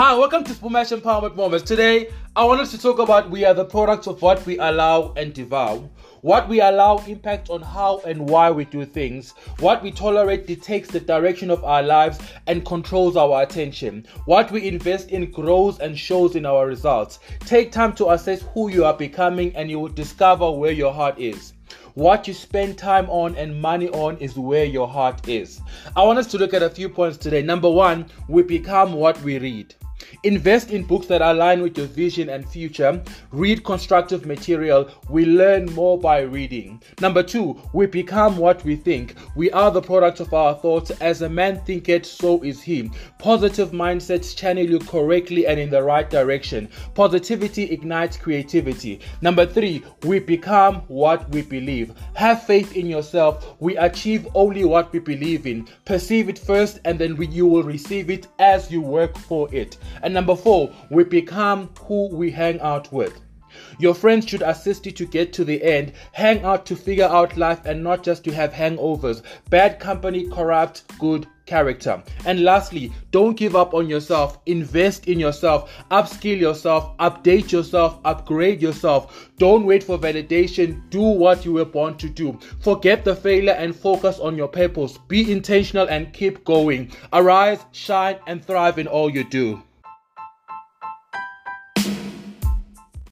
Hi, welcome to Spumash Empowerment Moments. Today, I want us to talk about we are the products of what we allow and devour. What we allow impacts on how and why we do things. What we tolerate dictates the direction of our lives and controls our attention. What we invest in grows and shows in our results. Take time to assess who you are becoming and you will discover where your heart is. What you spend time on and money on is where your heart is. I want us to look at a few points today. Number one, we become what we read. Invest in books that align with your vision and future. Read constructive material. We learn more by reading. Number two, we become what we think. We are the product of our thoughts. As a man thinketh, so is he. Positive mindsets channel you correctly and in the right direction. Positivity ignites creativity. Number three, we become what we believe. Have faith in yourself. We achieve only what we believe in. Perceive it first, and then you will receive it as you work for it. And number four, we become who we hang out with. Your friends should assist you to get to the end. Hang out to figure out life and not just to have hangovers. Bad company corrupts good character. And lastly, don't give up on yourself. Invest in yourself. Upskill yourself. Update yourself. Upgrade yourself. Don't wait for validation. Do what you were born to do. Forget the failure and focus on your purpose. Be intentional and keep going. Arise, shine, and thrive in all you do.